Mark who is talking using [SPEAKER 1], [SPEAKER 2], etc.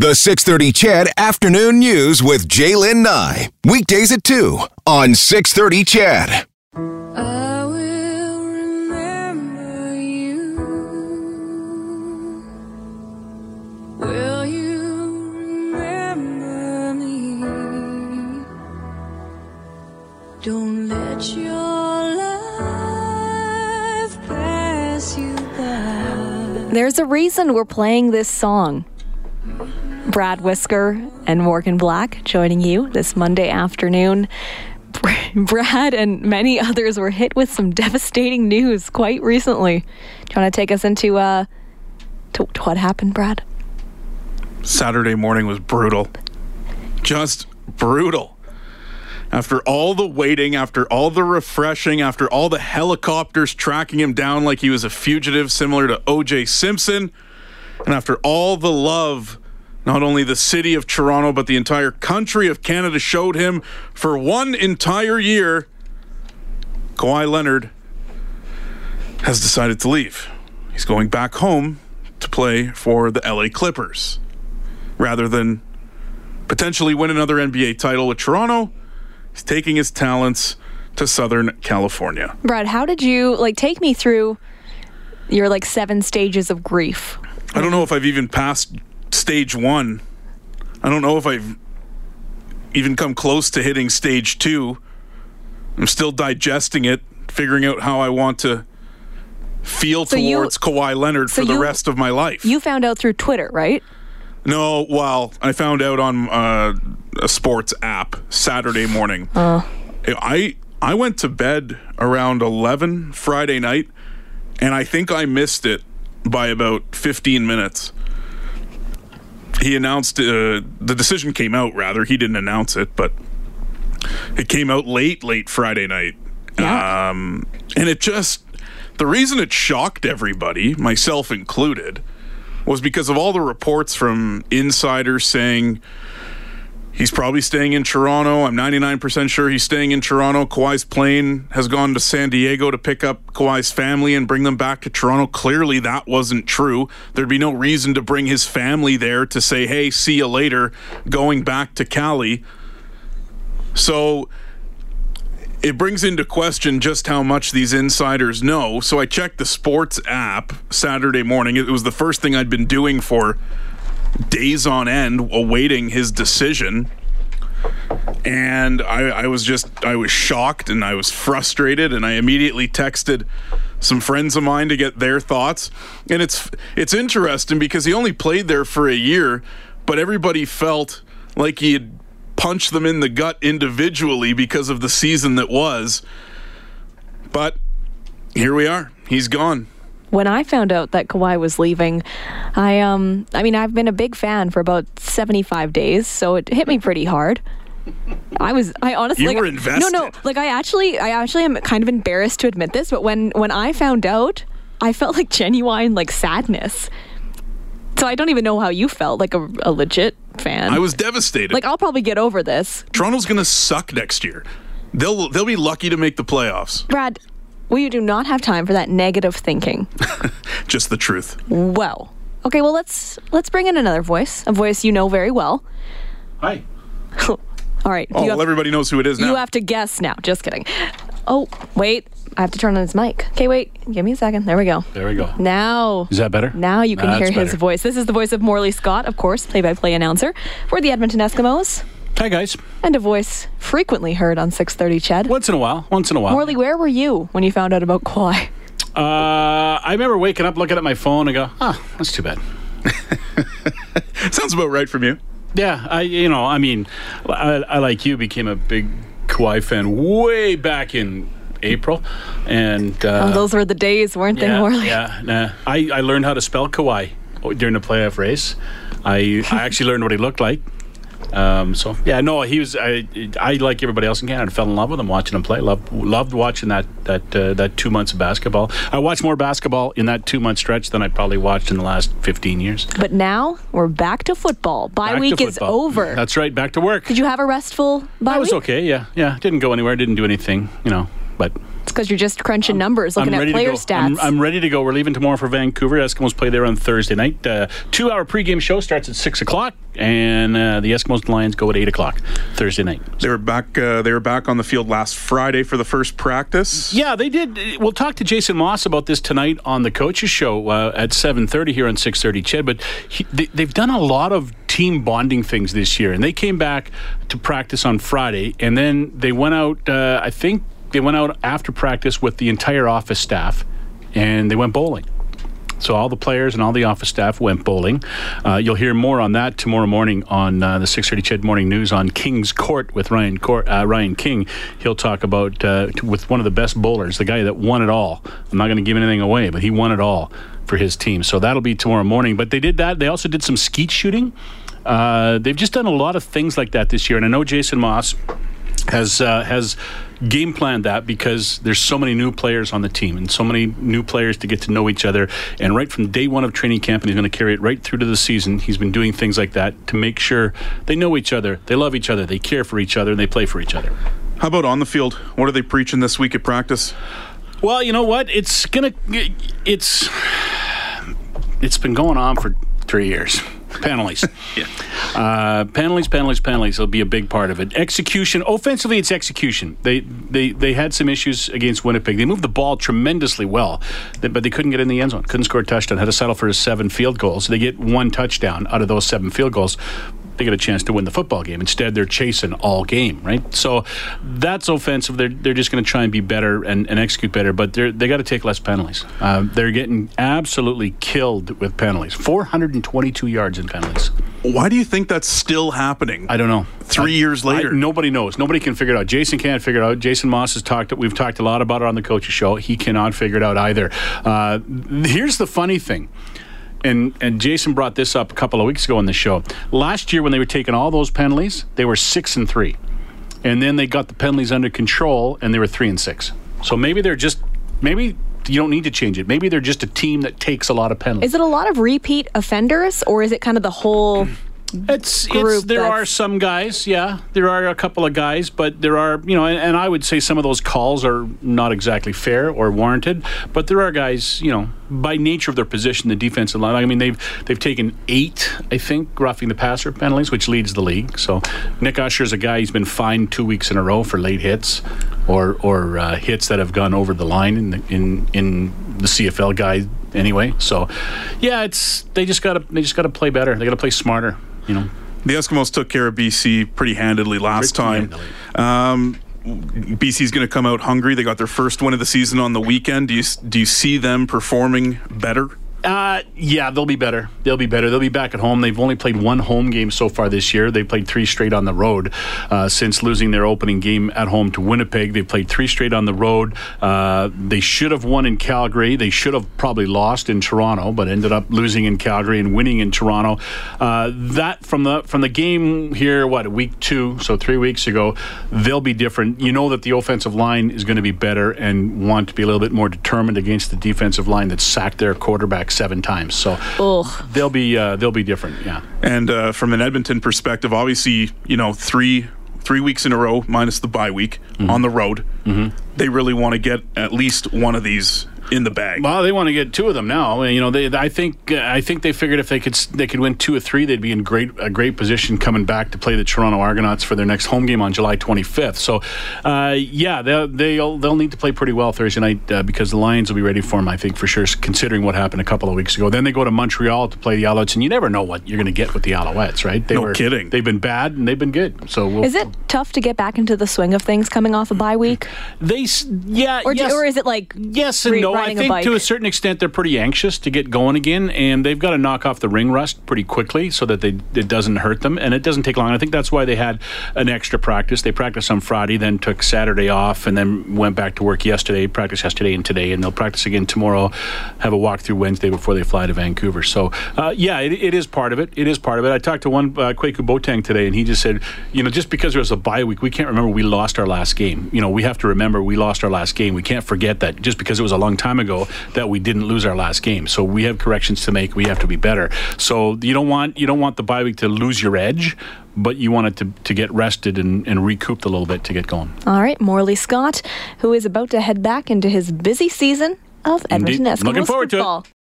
[SPEAKER 1] The 630 CHED Afternoon News with Jaylen Nye. Weekdays at 2 on 630 CHED.
[SPEAKER 2] I will remember you. Will you remember me? Don't let your life pass you by.
[SPEAKER 3] There's a reason we're playing this song. Brad Whisker and Morgan Black joining you this Monday afternoon. Brad and many others were hit with some devastating news quite recently. Do you want to take us into uh, to, to what happened, Brad?
[SPEAKER 4] Saturday morning was brutal. Just brutal. After all the waiting, after all the refreshing, after all the helicopters tracking him down like he was a fugitive similar to OJ Simpson, and after all the love not only the city of Toronto, but the entire country of Canada showed him for one entire year, Kawhi Leonard has decided to leave. He's going back home to play for the LA Clippers rather than potentially win another NBA title with Toronto. He's taking his talents to Southern California.
[SPEAKER 3] Brad, how did you like take me through your like seven stages of grief?
[SPEAKER 4] I don't know if I've even passed stage one. I don't know if I've even come close to hitting stage two. I'm still digesting it, figuring out how I want to feel
[SPEAKER 3] So you-
[SPEAKER 4] towards Kawhi Leonard
[SPEAKER 3] so
[SPEAKER 4] for the
[SPEAKER 3] you-
[SPEAKER 4] rest of my life.
[SPEAKER 3] You found out through Twitter, right?
[SPEAKER 4] no, well, I found out on uh, a sports app Saturday morning. I I went to bed around 11 Friday night, and I think I missed it by about 15 minutes. He announced uh, the decision came out. Rather, he didn't announce it, but it came out late, late Friday night.
[SPEAKER 3] Yeah.
[SPEAKER 4] Um, and it just the reason it shocked everybody, myself included, was because of all the reports from insiders saying he's probably staying in Toronto. I'm 99% sure he's staying in Toronto. Kawhi's plane has gone to San Diego to pick up Kawhi's family and bring them back to Toronto. Clearly, that wasn't true. There'd be no reason to bring his family there to say, hey, see you later, going back to Cali. So it brings into question just how much these insiders know. So I checked the sports app Saturday morning. It was the first thing I'd been doing for days on end, awaiting his decision. And I, I was just, I was shocked and I was frustrated, and I immediately texted some friends of mine to get their thoughts. And it's it's interesting because he only played there for a year, but everybody felt like he had punched them in the gut individually because of the season that was. But here we are. He's gone.
[SPEAKER 3] When I found out that Kawhi was leaving, I um I mean I've been a big fan for about 75 days, so it hit me pretty hard. I was I honestly
[SPEAKER 4] You
[SPEAKER 3] like,
[SPEAKER 4] were
[SPEAKER 3] No, no, like I actually I actually am kind of embarrassed to admit this, but when when I found out, I felt like genuine like sadness. So I don't even know how you felt, like a, a legit fan.
[SPEAKER 4] I was devastated.
[SPEAKER 3] like I'll probably get over this.
[SPEAKER 4] Toronto's going to suck next year. They'll they'll be lucky to make the playoffs.
[SPEAKER 3] Brad, we do not have time for that negative thinking.
[SPEAKER 4] Just the truth.
[SPEAKER 3] Well, okay, well let's let's bring in another voice, a voice you know very well.
[SPEAKER 5] Hi.
[SPEAKER 3] All right,
[SPEAKER 4] Oh, well,
[SPEAKER 3] have,
[SPEAKER 4] everybody knows who it is now.
[SPEAKER 3] you have to guess now. Just kidding. Oh, wait, I have to turn on his mic. Okay, wait, give me a second. There we go.
[SPEAKER 5] There we go.
[SPEAKER 3] Now,
[SPEAKER 5] Is that better?
[SPEAKER 3] now you can
[SPEAKER 5] Nah,
[SPEAKER 3] hear his
[SPEAKER 5] better.
[SPEAKER 3] voice. This is the voice of Morley Scott, of course, play-by-play announcer for the Edmonton Eskimos,
[SPEAKER 5] Hi, guys.
[SPEAKER 3] and a voice frequently heard on 6:30. CHED.
[SPEAKER 5] Once in a while. Once in a while.
[SPEAKER 3] Morley, where were you when you found out about Kawhi?
[SPEAKER 5] Uh, I remember waking up, looking at my phone, and go, "Ah, that's too bad."
[SPEAKER 4] Sounds about right from you.
[SPEAKER 5] Yeah, I, you know, I mean, I, I like you became a big Kawhi fan way back in April, and uh,
[SPEAKER 3] Oh, those were the days, weren't they, Morley?
[SPEAKER 5] yeah, nah. I, I learned how to spell Kawhi during the playoff race. I I actually learned what he looked like. Um, so yeah, no, he was. I, I like everybody else in Canada fell in love with him watching him play. Loved loved watching that that uh, that two months of basketball. I watched more basketball in that two month stretch than I probably watched in the last fifteen years.
[SPEAKER 3] But now we're back to football. Bye
[SPEAKER 5] Back
[SPEAKER 3] week is over.
[SPEAKER 5] That's right. Back to work.
[SPEAKER 3] Did you have a restful bye
[SPEAKER 5] I was okay. Yeah, yeah. Didn't go anywhere. Didn't do anything. You know, but
[SPEAKER 3] It's because you're just crunching numbers, looking at player
[SPEAKER 5] to go.
[SPEAKER 3] stats.
[SPEAKER 5] I'm, I'm ready to go. We're leaving tomorrow for Vancouver. Eskimos play there on Thursday night. Uh, two hour pregame show starts at six o'clock, and uh, the Eskimos and Lions go at eight o'clock Thursday night.
[SPEAKER 4] They were back. Uh, they were back on the field last Friday for the first practice.
[SPEAKER 5] Yeah, they did. We'll talk to Jason Maas about this tonight on the coaches show uh, at 7:30 here on 6:30. Ched, but he, they, they've done a lot of team bonding things this year, and they came back to practice on Friday, and then they went out. Uh, I think they went out after practice with the entire office staff, and they went bowling. So all the players and all the office staff went bowling. Uh, you'll hear more on that tomorrow morning on uh, the 6:30 Ched Morning News on King's Court with Ryan Court, uh, Ryan King. He'll talk about uh, with one of the best bowlers, the guy that won it all. I'm not going to give anything away, but he won it all for his team. So that'll be tomorrow morning. But they did that. They also did some skeet shooting. Uh, they've just done a lot of things like that this year, and I know Jason Maas has uh, has game planned that because there's so many new players on the team and so many new players to get to know each other. And right from day one of training camp, and he's going to carry it right through to the season. He's been doing things like that to make sure they know each other, they love each other, they care for each other, and they play for each other.
[SPEAKER 4] How about on the field? What are they preaching this week at practice?
[SPEAKER 5] Well, you know what? It's gonna. It's. It's been going on for three years. Penalties.
[SPEAKER 4] Yeah.
[SPEAKER 5] Uh, penalties, penalties, penalties will be a big part of it. Execution, offensively, it's execution. They they they had some issues against Winnipeg. They moved the ball tremendously well, but they couldn't get in the end zone. Couldn't score a touchdown. Had to settle for seven field goals. They get one touchdown out of those seven field goals. They get a chance to win the football game. Instead, they're chasing all game, right? So that's offensive. They're, they're just going to try and be better and, and execute better, but they're, they got to take less penalties. Uh, they're getting absolutely killed with penalties. 422 yards in penalties.
[SPEAKER 4] Why do you think that's still happening?
[SPEAKER 5] I don't know.
[SPEAKER 4] Three
[SPEAKER 5] I-
[SPEAKER 4] years later.
[SPEAKER 5] I- nobody knows. Nobody can figure it out. Jason can't figure it out. Jason Maas has talked. We've talked a lot about it on the coaches show. He cannot figure it out either. Uh, here's the funny thing. And, and Jason brought this up a couple of weeks ago on the show. Last year, when they were taking all those penalties, they were six and three, and then they got the penalties under control, and they were three and six. So maybe they're just maybe you don't need to change it. Maybe they're just a team that takes a lot of penalties.
[SPEAKER 3] is it a lot of repeat offenders, or is it kind of the whole?
[SPEAKER 5] It's, it's there are some guys, yeah. There are a couple of guys, but there are you know, and, and I would say some of those calls are not exactly fair or warranted. But there are guys, you know, by nature of their position, the defensive line. I mean, they've they've taken eight, I think, roughing the passer penalties, which leads the league. So Nick Usher is a guy he's been fined two weeks in a row for late hits or or uh, hits that have gone over the line in the, in in the CFL guy anyway. So yeah, it's they just got to they just got to play better. They got to play smarter. You know.
[SPEAKER 4] The Eskimos took care of BC pretty handedly last
[SPEAKER 5] Pretty
[SPEAKER 4] time.
[SPEAKER 5] handily.
[SPEAKER 4] Um, BC's going to come out hungry. They got their first win of the season on the weekend. Do you do you see them performing better?
[SPEAKER 5] Uh, yeah, they'll be better. They'll be better. They'll be back at home. They've only played one home game so far this year. They played three straight on the road uh, since losing their opening game at home to Winnipeg. They played three straight on the road. Uh, they should have won in Calgary. They should have probably lost in Toronto, but ended up losing in Calgary and winning in Toronto. Uh, that from the from the game here, what week two, so three weeks ago, they'll be different. You know that the offensive line is going to be better and want to be a little bit more determined against the defensive line that sacked their quarterback seven times. So
[SPEAKER 3] Ugh.
[SPEAKER 5] they'll be uh, they'll be different. Yeah.
[SPEAKER 4] And uh, from an Edmonton perspective, obviously, you know, three three weeks in a row minus the bye week on the road. Mm-hmm. They really want to get at least one of these in the bag.
[SPEAKER 5] Well, they want to get two of them now. You know, they, I think uh, I think they figured if they could they could win two or three, they'd be in great a great position coming back to play the Toronto Argonauts for their next home game on July 25th. So, uh, yeah, they'll, they'll they'll need to play pretty well Thursday night uh, because the Lions will be ready for them. I think for sure, considering what happened a couple of weeks ago. Then they go to Montreal to play the Alouettes, and you never know what you're going to get with the Alouettes, right? They
[SPEAKER 4] No kidding.
[SPEAKER 5] They've been bad and they've been good. So we'll,
[SPEAKER 3] Is it tough to get back into the swing of things coming off a bye week,
[SPEAKER 5] They yeah
[SPEAKER 3] or do,
[SPEAKER 5] yes.
[SPEAKER 3] or is it like
[SPEAKER 5] Yes and
[SPEAKER 3] re-
[SPEAKER 5] no. I
[SPEAKER 3] riding a
[SPEAKER 5] think
[SPEAKER 3] bike?
[SPEAKER 5] to a certain extent they're pretty anxious to get going again, and they've got to knock off the ring rust pretty quickly so that they it doesn't hurt them, and it doesn't take long. I think that's why they had an extra practice. They practiced on Friday, then took Saturday off, and then went back to work yesterday. Practice yesterday and today, and they'll practice again tomorrow. Have a walkthrough Wednesday before they fly to Vancouver. So uh, yeah, it, it is part of it. It is part of it. I talked to one uh, Kwaku Boateng today, and he just said, you know, just because there was a bye week, we can't remember we lost our last game. You know, we have to remember we lost our last game. We can't forget that just because it was a long time time ago that we didn't lose our last game. So we have corrections to make. We have to be better. So you don't want you don't want the bye week to lose your edge, but you want it to, to get rested and, and recouped a little bit to get going.
[SPEAKER 3] All right, Morley Scott, who is about to head back into his busy season of Edmonton
[SPEAKER 5] Indeed.
[SPEAKER 3] Eskimos
[SPEAKER 5] Looking forward to it.
[SPEAKER 3] football.